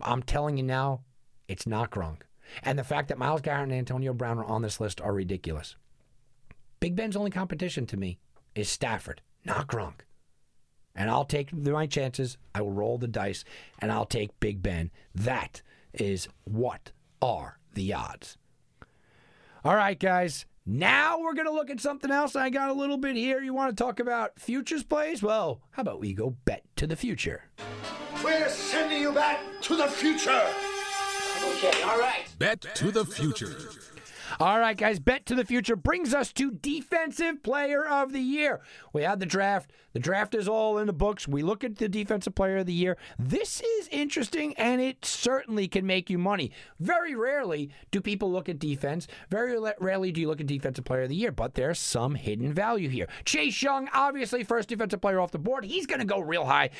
I'm telling you now, it's not Gronk. And the fact that Myles Garrett and Antonio Brown are on this list are ridiculous. Big Ben's only competition to me is Stafford, not Gronk and I'll take my chances. I will roll the dice and I'll take Big Ben. That is what are the odds. All right, guys. Now we're going to look at something else. I got a little bit here. You want to talk about futures plays? Well, how about we go bet to the future? We're sending you back to the future. Okay, all right. Bet to the future. All right, guys, bet to the future brings us to Defensive Player of the Year. We had the draft. The draft is all in the books. We look at the Defensive Player of the Year. This is interesting, and it certainly can make you money. Very rarely do people look at defense. Very rarely do you look at Defensive Player of the Year, but there's some hidden value here. Chase Young, obviously, first defensive player off the board. He's going to go real high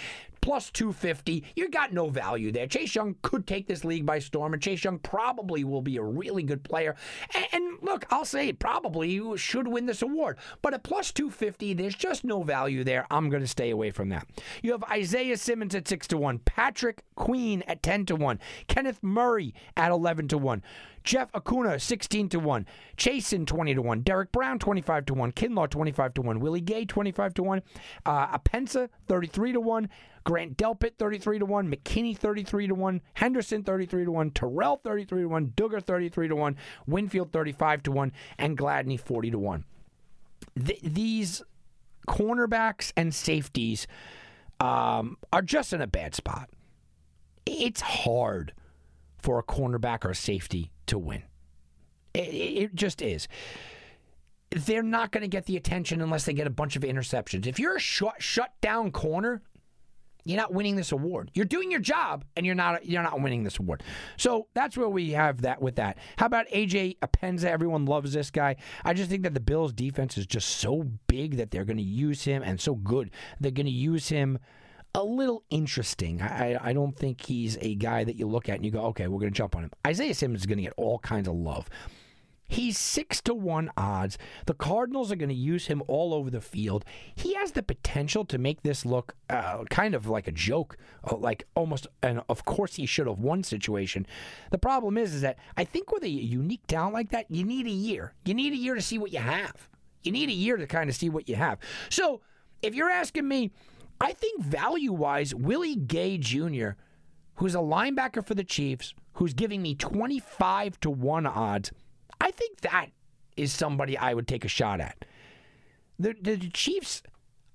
plus 250. You got no value there. Chase Young could take this league by storm, and Chase Young probably will be a really good player. And, and look, I'll say probably you should win this award. But at plus 250, there's just no value there. I'm going to stay away from that. You have Isaiah Simmons at 6 to 1, Patrick Queen at 10 to 1, Kenneth Murray at 11 to 1. Jeff Okudah, 16 to 1. Chaisson, 20 to 1. Derrick Brown, 25 to 1. Kinlaw, 25 to 1. Willie Gay, 25 to 1. Uh, Epenesa, 33 to 1. Grant Delpit, 33 to 1. McKinney, 33 to 1. Henderson, 33 to 1. Terrell, 33 to 1. Dugger, 33 to 1. Winfield, 35 to 1. And Gladney, 40 to 1. Th- these cornerbacks and safeties um, are just in a bad spot. It's hard for a cornerback or a safety to win. It, it just is. They're not going to get the attention unless they get a bunch of interceptions. If you're a shut, shut down corner, you're not winning this award. You're doing your job, and you're not you're not winning this award. So that's where we have that with that. How about AJ Epenesa? Everyone loves this guy. I just think that the Bills' defense is just so big that they're going to use him, and so good they're going to use him a little interesting. I, I don't think he's a guy that you look at and you go, okay, we're going to jump on him. Isaiah Simmons is going to get all kinds of love. He's six to one odds. The Cardinals are going to use him all over the field. He has the potential to make this look uh, kind of like a joke, uh, like almost an of course he should have won situation. The problem is, is that I think with a unique talent like that, you need a year. You need a year to see what you have. You need a year to kind of see what you have. So if you're asking me, I think value wise, Willie Gay Jr., who's a linebacker for the Chiefs, who's giving me 25 to 1 odds, I think that is somebody I would take a shot at. The, the Chiefs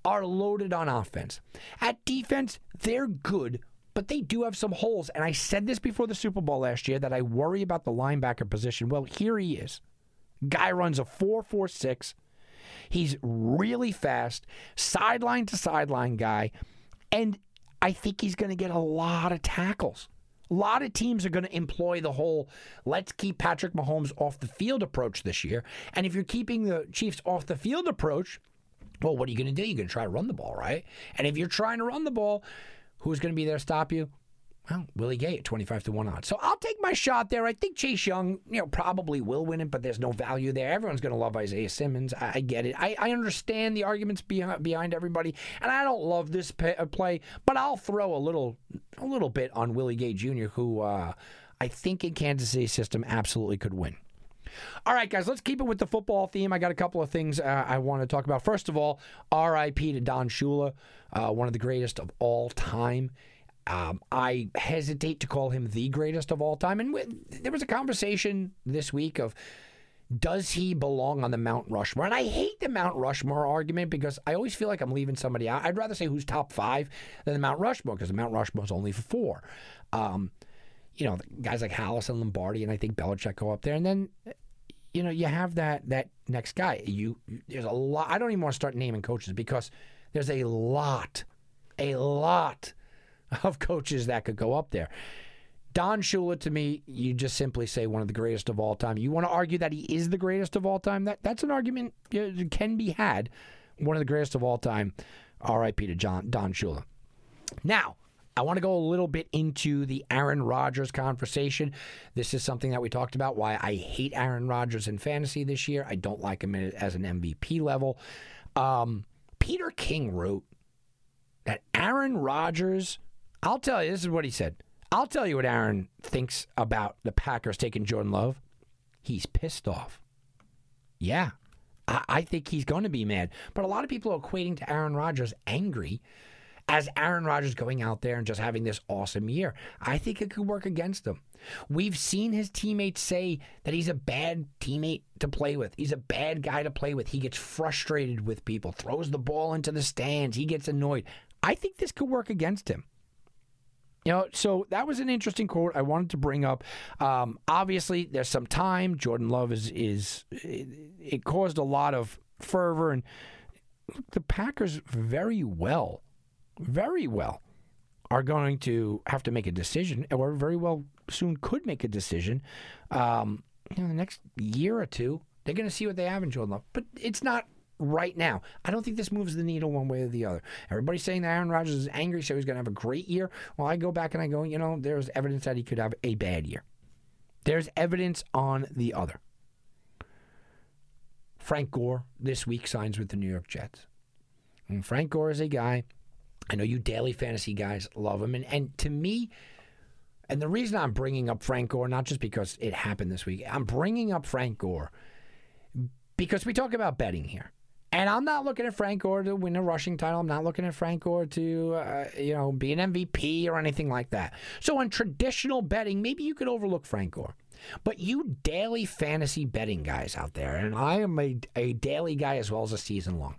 are loaded on offense. At defense, they're good, but they do have some holes. And I said this before the Super Bowl last year that I worry about the linebacker position. Well, here he is. Guy runs a 4 4 6. He's really fast, sideline to sideline guy. And I think he's going to get a lot of tackles. A lot of teams are going to employ the whole let's keep Patrick Mahomes off the field approach this year. And if you're keeping the Chiefs off the field approach, well, what are you going to do? You're going to try to run the ball, right? And if you're trying to run the ball, who's going to be there to stop you? Well, Willie Gay at 25 to 1 odds. So I'll take my shot there. I think Chase Young, you know, probably will win it, but there's no value there. Everyone's going to love Isaiah Simmons. I, I get it. I, I, understand the arguments behind, behind everybody, and I don't love this pay, uh, play, but I'll throw a little a little bit on Willie Gay Jr., who uh, I think in Kansas City system absolutely could win. All right, guys, let's keep it with the football theme. I got a couple of things uh, I want to talk about. First of all, RIP to Don Shula, uh, one of the greatest of all time. Um, I hesitate to call him the greatest of all time. And there was a conversation this week of does he belong on the Mount Rushmore? And I hate the Mount Rushmore argument because I always feel like I'm leaving somebody out. I'd rather say who's top five than the Mount Rushmore because the Mount Rushmore is only for four. Um, you know, guys like Halas and Lombardi and I think Belichick go up there. And then, you know, you have that that next guy. You There's a lot. I don't even want to start naming coaches because there's a lot, a lot – of coaches that could go up there. Don Shula, to me, you just simply say one of the greatest of all time. You want to argue that he is the greatest of all time? That that's an argument that can be had. One of the greatest of all time. R.I.P. to John Don Shula. Now, I want to go a little bit into the Aaron Rodgers conversation. This is something that we talked about. Why I hate Aaron Rodgers in fantasy this year. I don't like him as an MVP level. Um, Peter King wrote that Aaron Rodgers I'll tell you, this is what he said. I'll tell you what Aaron thinks about the Packers taking Jordan Love. He's pissed off. Yeah, I, I think he's going to be mad. But a lot of people are equating to Aaron Rodgers angry as Aaron Rodgers going out there and just having this awesome year. I think it could work against him. We've seen his teammates say that he's a bad teammate to play with. He's a bad guy to play with. He gets frustrated with people, throws the ball into the stands, he gets annoyed. I think this could work against him. You know, so that was an interesting quote I wanted to bring up. Um, obviously, there's some time. Jordan Love is is it, it caused a lot of fervor, and the Packers very well, very well, are going to have to make a decision, or very well soon could make a decision. Um, you know, the next year or two, they're going to see what they have in Jordan Love, but it's not right now. I don't think this moves the needle one way or the other. Everybody's saying that Aaron Rodgers is angry, so he's going to have a great year. Well, I go back and I go, you know, there's evidence that he could have a bad year. There's evidence on the other. Frank Gore this week signs with the New York Jets. And Frank Gore is a guy, I know you daily fantasy guys love him. And, and to me, And the reason I'm bringing up Frank Gore, not just because it happened this week, I'm bringing up Frank Gore because we talk about betting here. And I'm not looking at Frank Gore to win a rushing title. I'm not looking at Frank Gore to, uh, you know, be an MVP or anything like that. So in traditional betting, maybe you could overlook Frank Gore. But you daily fantasy betting guys out there, and I am a, a daily guy as well as a season long.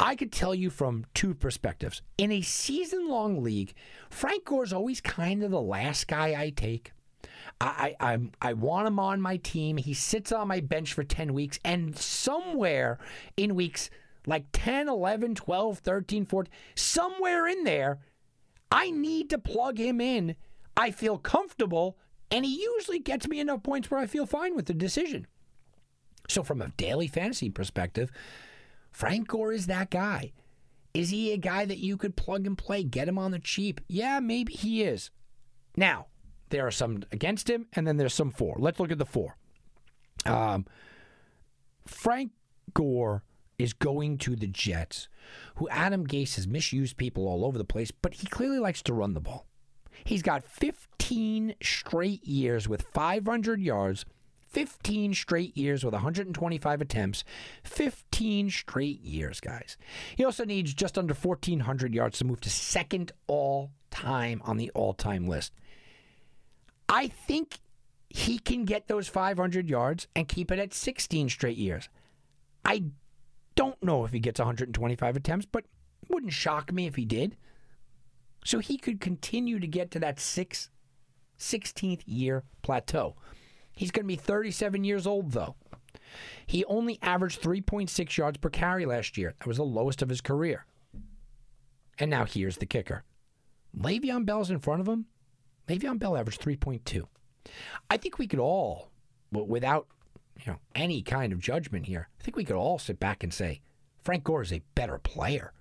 I could tell you from two perspectives. In a season long league, Frank Gore's always kind of the last guy I take. I, I'm, I want him on my team. He sits on my bench for 10 weeks, and somewhere in weeks like 10, 11, 12, 13, 14, somewhere in there, I need to plug him in. I feel comfortable, and he usually gets me enough points where I feel fine with the decision. So, from a daily fantasy perspective, Frank Gore is that guy. Is he a guy that you could plug and play, get him on the cheap? Yeah, maybe he is. Now, there are some against him, and then there's some for. Let's look at the four. Um, Frank Gore is going to the Jets, who Adam Gase has misused people all over the place, but he clearly likes to run the ball. He's got 15 straight years with 500 yards 15 straight years with 125 attempts. 15 straight years, guys. He also needs just under 1,400 yards to move to second all time on the all time list. I think he can get those 500 yards and keep it at 16 straight years. I don't know if he gets 125 attempts, but wouldn't shock me if he did. So he could continue to get to that six, 16th year plateau. He's going to be 37 years old, though. He only averaged 3.6 yards per carry last year. That was the lowest of his career. And now here's the kicker Le'Veon Bell's in front of him. Le'Veon Bell averaged 3.2. I think we could all, without you know any kind of judgment here, I think we could all sit back and say Frank Gore is a better player.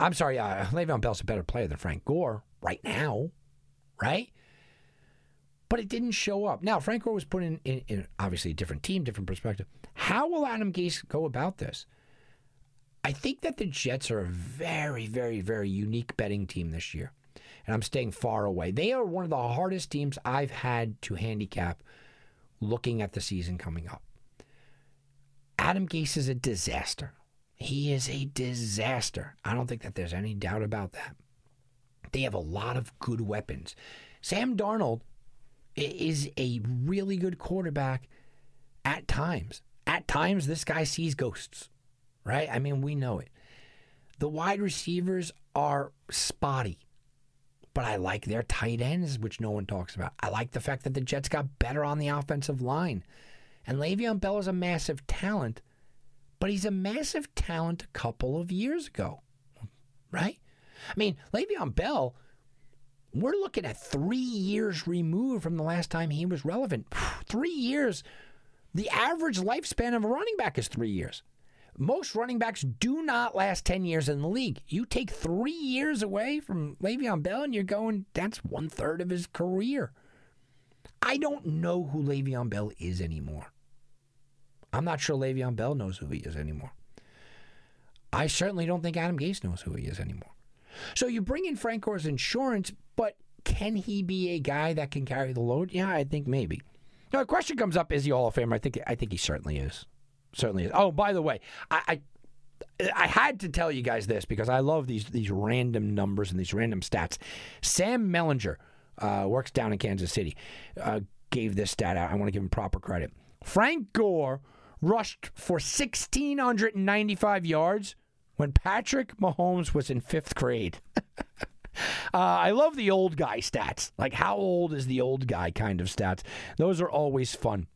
I'm sorry, uh, Le'Veon Bell's a better player than Frank Gore right now, right? but it didn't show up. Now, Frank Gore was put in, in, in, obviously a different team, different perspective. How will Adam Gase go about this? I think that the Jets are a very, very, very unique betting team this year, and I'm staying far away. They are one of the hardest teams I've had to handicap looking at the season coming up. Adam Gase is a disaster. He is a disaster. I don't think that there's any doubt about that. They have a lot of good weapons. Sam Darnold is a really good quarterback at times. At times, this guy sees ghosts, right? I mean, we know it. The wide receivers are spotty, but I like their tight ends, which no one talks about. I like the fact that the Jets got better on the offensive line. And Le'Veon Bell is a massive talent, but he's a massive talent a couple of years ago, right? I mean, Le'Veon Bell we're looking at three years removed from the last time he was relevant. three years. The average lifespan of a running back is three years. Most running backs do not last 10 years in the league. You take three years away from Le'Veon Bell and you're going, that's one third of his career. I don't know who Le'Veon Bell is anymore. I'm not sure Le'Veon Bell knows who he is anymore. I certainly don't think Adam Gase knows who he is anymore. So you bring in Frank Gore's insurance, but can he be a guy that can carry the load? Yeah, I think maybe. Now, the question comes up: Is he Hall of Famer? I think I think he certainly is. Certainly is. Oh, by the way, I, I I had to tell you guys this because I love these these random numbers and these random stats. Sam Mellinger uh, works down in Kansas City. Uh, gave this stat out. I want to give him proper credit. Frank Gore rushed for 1,695 yards when Patrick Mahomes was in fifth grade. uh, I love the old guy stats, like how old is the old guy kind of stats. Those are always fun.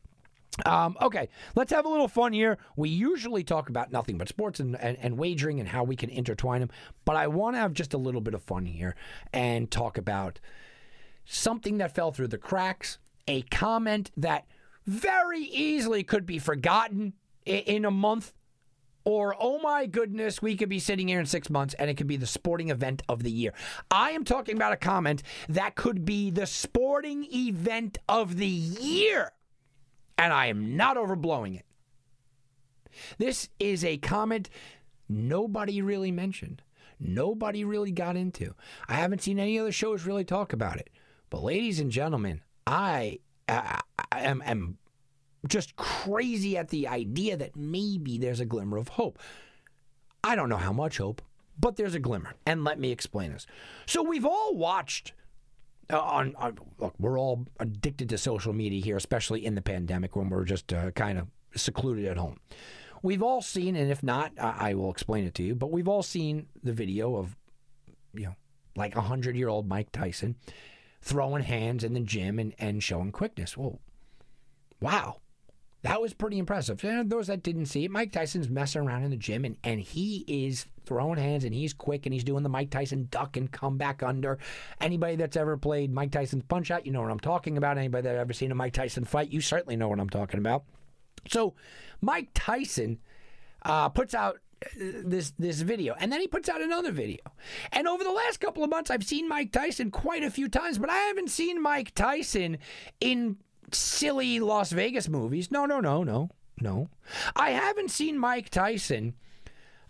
Um, okay, let's have a little fun here. We usually talk about nothing but sports and, and, and wagering and how we can intertwine them, but I want to have just a little bit of fun here and talk about something that fell through the cracks, a comment that very easily could be forgotten in, in a month or oh my goodness, we could be sitting here in six months and it could be the sporting event of the year. I am talking about a comment that could be the sporting event of the year, and I am not overblowing it. This is a comment nobody really mentioned. nobody really got into. I haven't seen any other shows really talk about it. But, ladies and gentlemen, I, I, I am, am just crazy at the idea that maybe there's a glimmer of hope. I don't know how much hope, but there's a glimmer. And let me explain this. So, we've all watched. Uh, on, on look, we're all addicted to social media here, especially in the pandemic when we're just uh, kind of secluded at home. We've all seen, and if not, I, I will explain it to you. But we've all seen the video of, you know, like a hundred year old Mike Tyson throwing hands in the gym and, and showing quickness. Well, wow. That was pretty impressive. And those that didn't see it, Mike Tyson's messing around in the gym and, and he is throwing hands and he's quick and he's doing the Mike Tyson duck and come back under. Anybody that's ever played Mike Tyson's punch out, you know what I'm talking about. Anybody that ever seen a Mike Tyson fight, you certainly know what I'm talking about. So Mike Tyson uh, puts out uh, this this video and then he puts out another video and over the last couple of months i've seen mike tyson quite a few times but i haven't seen mike tyson in silly las vegas movies no no no no no i haven't seen mike tyson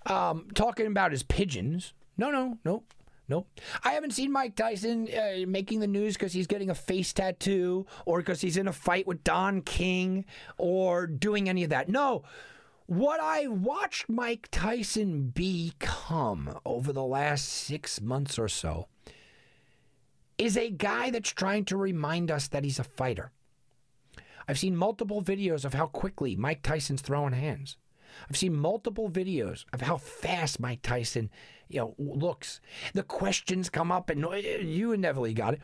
um, talking about his pigeons no no no Nope. I haven't seen Mike Tyson uh, making the news because he's getting a face tattoo or because he's in a fight with Don King or doing any of that. No. What I watched Mike Tyson become over the last six months or so is a guy that's trying to remind us that he's a fighter. I've seen multiple videos of how quickly Mike Tyson's throwing hands. I've seen multiple videos of how fast Mike Tyson, you know, looks. The questions come up, and uh, you inevitably got it.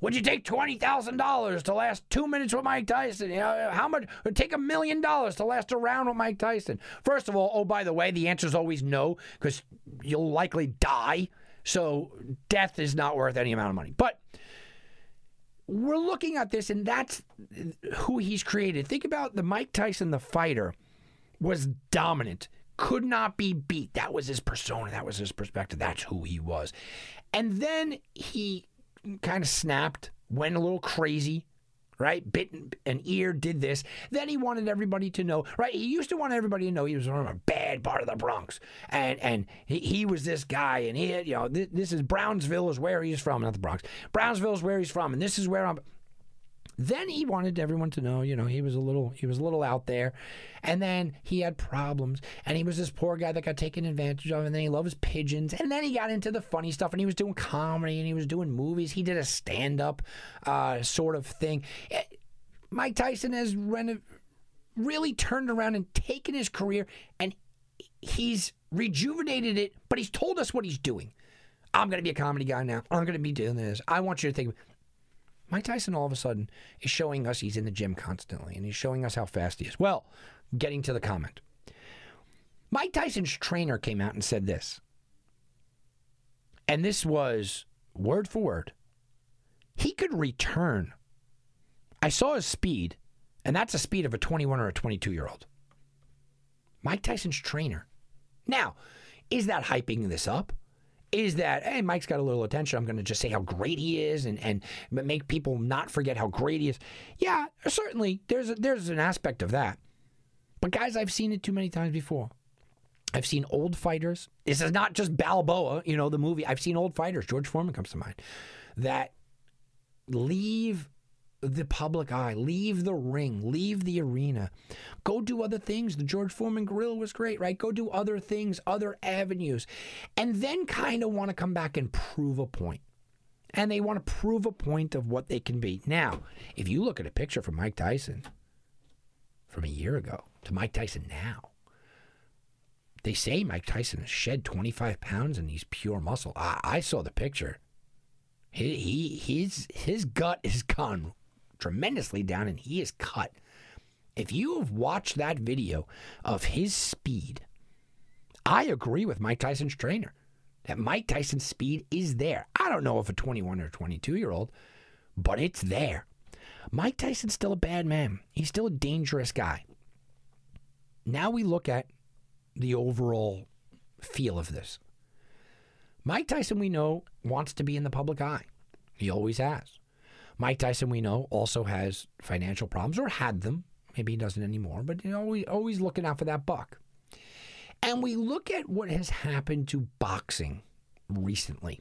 Would you take twenty thousand dollars to last two minutes with Mike Tyson? You know, how much? Would take a million dollars to last a round with Mike Tyson? First of all, oh by the way, the answer is always no because you'll likely die. So death is not worth any amount of money. But we're looking at this, and that's who he's created. Think about the Mike Tyson, the fighter was dominant, could not be beat. That was his persona, that was his perspective, that's who he was. And then he kind of snapped, went a little crazy, right? Bit an ear, did this. Then he wanted everybody to know, right? He used to want everybody to know he was from a bad part of the Bronx, and and he, he was this guy, and he, had, you know, this, this is Brownsville is where he's from, not the Bronx. Brownsville is where he's from, and this is where I'm. Then he wanted everyone to know, you know, he was a little he was a little out there. And then he had problems and he was this poor guy that got taken advantage of and then he loved pigeons and then he got into the funny stuff and he was doing comedy and he was doing movies. He did a stand-up uh, sort of thing. Eh, Mike Tyson has reno- really turned around and taken his career and he's rejuvenated it, but he's told us what he's doing. I'm going to be a comedy guy now. I'm going to be doing this. I want you to think Mike Tyson all of a sudden is showing us he's in the gym constantly and he's showing us how fast he is. Well, getting to the comment. Mike Tyson's trainer came out and said this. And this was word for word. He could return. I saw his speed, and that's the speed of a 21 or a 22 year old. Mike Tyson's trainer. Now, is that hyping this up? Is that hey mike's got a little attention. I'm going to just say how great he is and, and make people not forget how great he is. Yeah certainly there's a, there's an aspect of that. But guys i've seen it too many times before. I've seen old fighters this is not just balboa you know the movie. I've seen old fighters george foreman comes to mind that leave the public eye, leave the ring, leave the arena. Go do other things. The George Foreman grill was great, right? Go do other things, other avenues. And then kind of want to come back and prove a point. And they want to prove a point of what they can be. Now, if you look at a picture from Mike Tyson from a year ago to Mike Tyson now, they say Mike Tyson has shed 25 pounds and he's pure muscle. I, I saw the picture. He, he his his gut is gone tremendously down and he is cut. If you have watched that video of his speed, I agree with Mike Tyson's trainer that Mike Tyson's speed is there. I don't know if a 21 or 22 year old, but it's there. Mike Tyson's still a bad man. He's still a dangerous guy. Now we look at the overall feel of this. Mike Tyson, we know, wants to be in the public eye. He always has. Mike Tyson, we know, also has financial problems or had them. Maybe he doesn't anymore, but you know, always, always looking out for that buck. And we look at what has happened to boxing recently.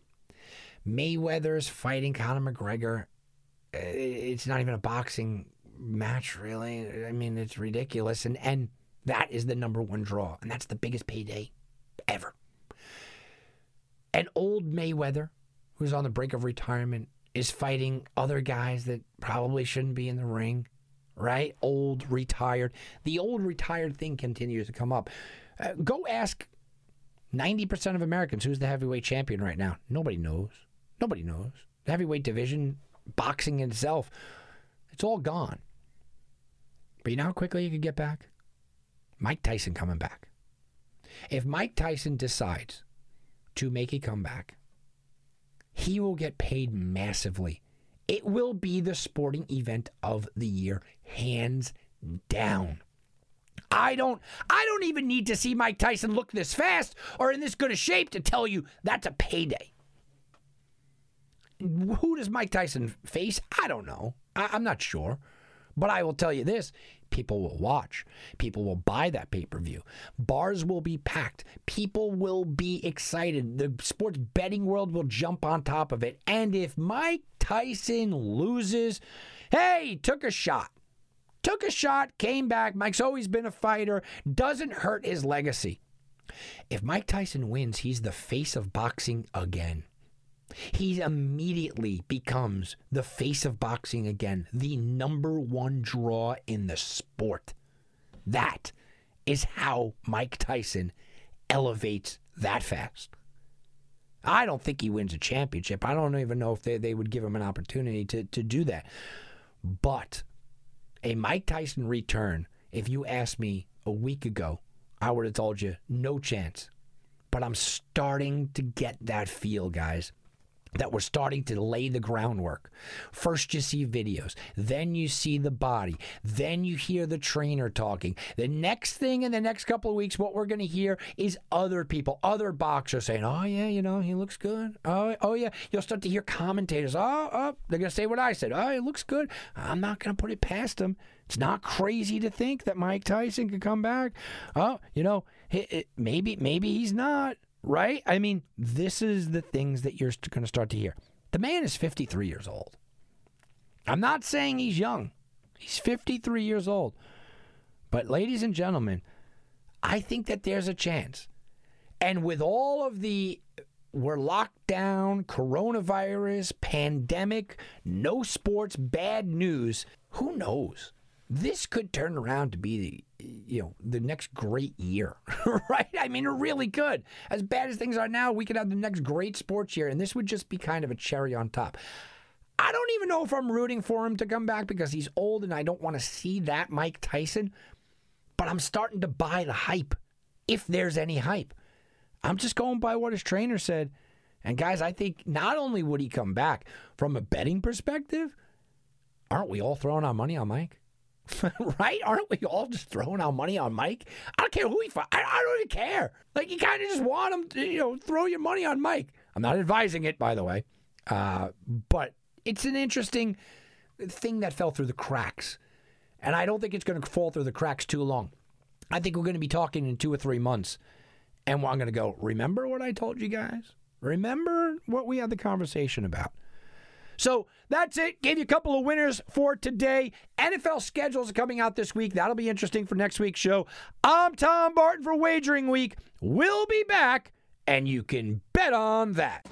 Mayweather's fighting Conor McGregor. It's not even a boxing match, really. I mean, it's ridiculous. And, and that is the number one draw. And that's the biggest payday ever. And old Mayweather, who's on the brink of retirement, is fighting other guys that probably shouldn't be in the ring, right? Old, retired. The old retired thing continues to come up. Uh, go ask 90% of Americans who's the heavyweight champion right now. Nobody knows. Nobody knows. The heavyweight division, boxing itself, it's all gone. But you know how quickly you could get back? Mike Tyson coming back. If Mike Tyson decides to make a comeback, he will get paid massively. It will be the sporting event of the year, hands down. I don't I don't even need to see Mike Tyson look this fast or in this good a shape to tell you that's a payday. Who does Mike Tyson face? I don't know. I, I'm not sure. But I will tell you this people will watch. People will buy that pay per view. Bars will be packed. People will be excited. The sports betting world will jump on top of it. And if Mike Tyson loses, hey, took a shot. Took a shot, came back. Mike's always been a fighter, doesn't hurt his legacy. If Mike Tyson wins, he's the face of boxing again. He immediately becomes the face of boxing again, the number one draw in the sport. That is how Mike Tyson elevates that fast. I don't think he wins a championship. I don't even know if they, they would give him an opportunity to, to do that. But a Mike Tyson return, if you asked me a week ago, I would have told you no chance. But I'm starting to get that feel, guys that we're starting to lay the groundwork. First, you see videos, then you see the body, then you hear the trainer talking. The next thing in the next couple of weeks, what we're going to hear is other people, other boxers saying, "Oh yeah, you know, he looks good." Oh, oh yeah, you'll start to hear commentators. Oh, oh, they're going to say what I said. Oh, he looks good. I'm not going to put it past him. It's not crazy to think that Mike Tyson could come back. Oh, you know, maybe maybe he's not right? I mean, this is the things that you're going to start to hear. The man is 53 years old. I'm not saying he's young, he's 53 years old. But, ladies and gentlemen, I think that there's a chance. And with all of the we're locked down, coronavirus, pandemic, no sports, bad news, who knows? This could turn around to be the you know the next great year, right? I mean, it really could. As bad as things are now, we could have the next great sports year, and this would just be kind of a cherry on top. I don't even know if I'm rooting for him to come back because he's old and I don't want to see that Mike Tyson, but I'm starting to buy the hype, if there's any hype. I'm just going by what his trainer said. And guys, I think not only would he come back from a betting perspective, aren't we all throwing our money on Mike? right? Aren't we all just throwing our money on Mike? I don't care who he fights. I, I don't even care. Like you kind of just want him to, you know, throw your money on Mike. I'm not advising it, by the way, uh, but it's an interesting thing that fell through the cracks, and I don't think it's going to fall through the cracks too long. I think we're going to be talking in two or three months, and I'm going to go. Remember what I told you guys? Remember what we had the conversation about. So that's it. Gave you a couple of winners for today. NFL schedules are coming out this week. That'll be interesting for next week's show. I'm Tom Barton for Wagering Week. We'll be back, and you can bet on that.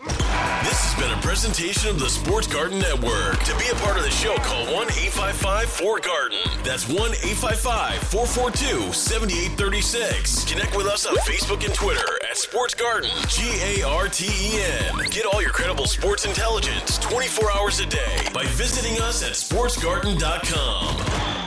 This has been a presentation of the Sports Garten Network. To be a part of the show, call 1 855 4 Garten. That's 1 855 442 7836. Connect with us on Facebook and Twitter at Sports Garten, G A R T E N. Get all your credible sports intelligence 24 hours a day by visiting us at sportsgarten.com.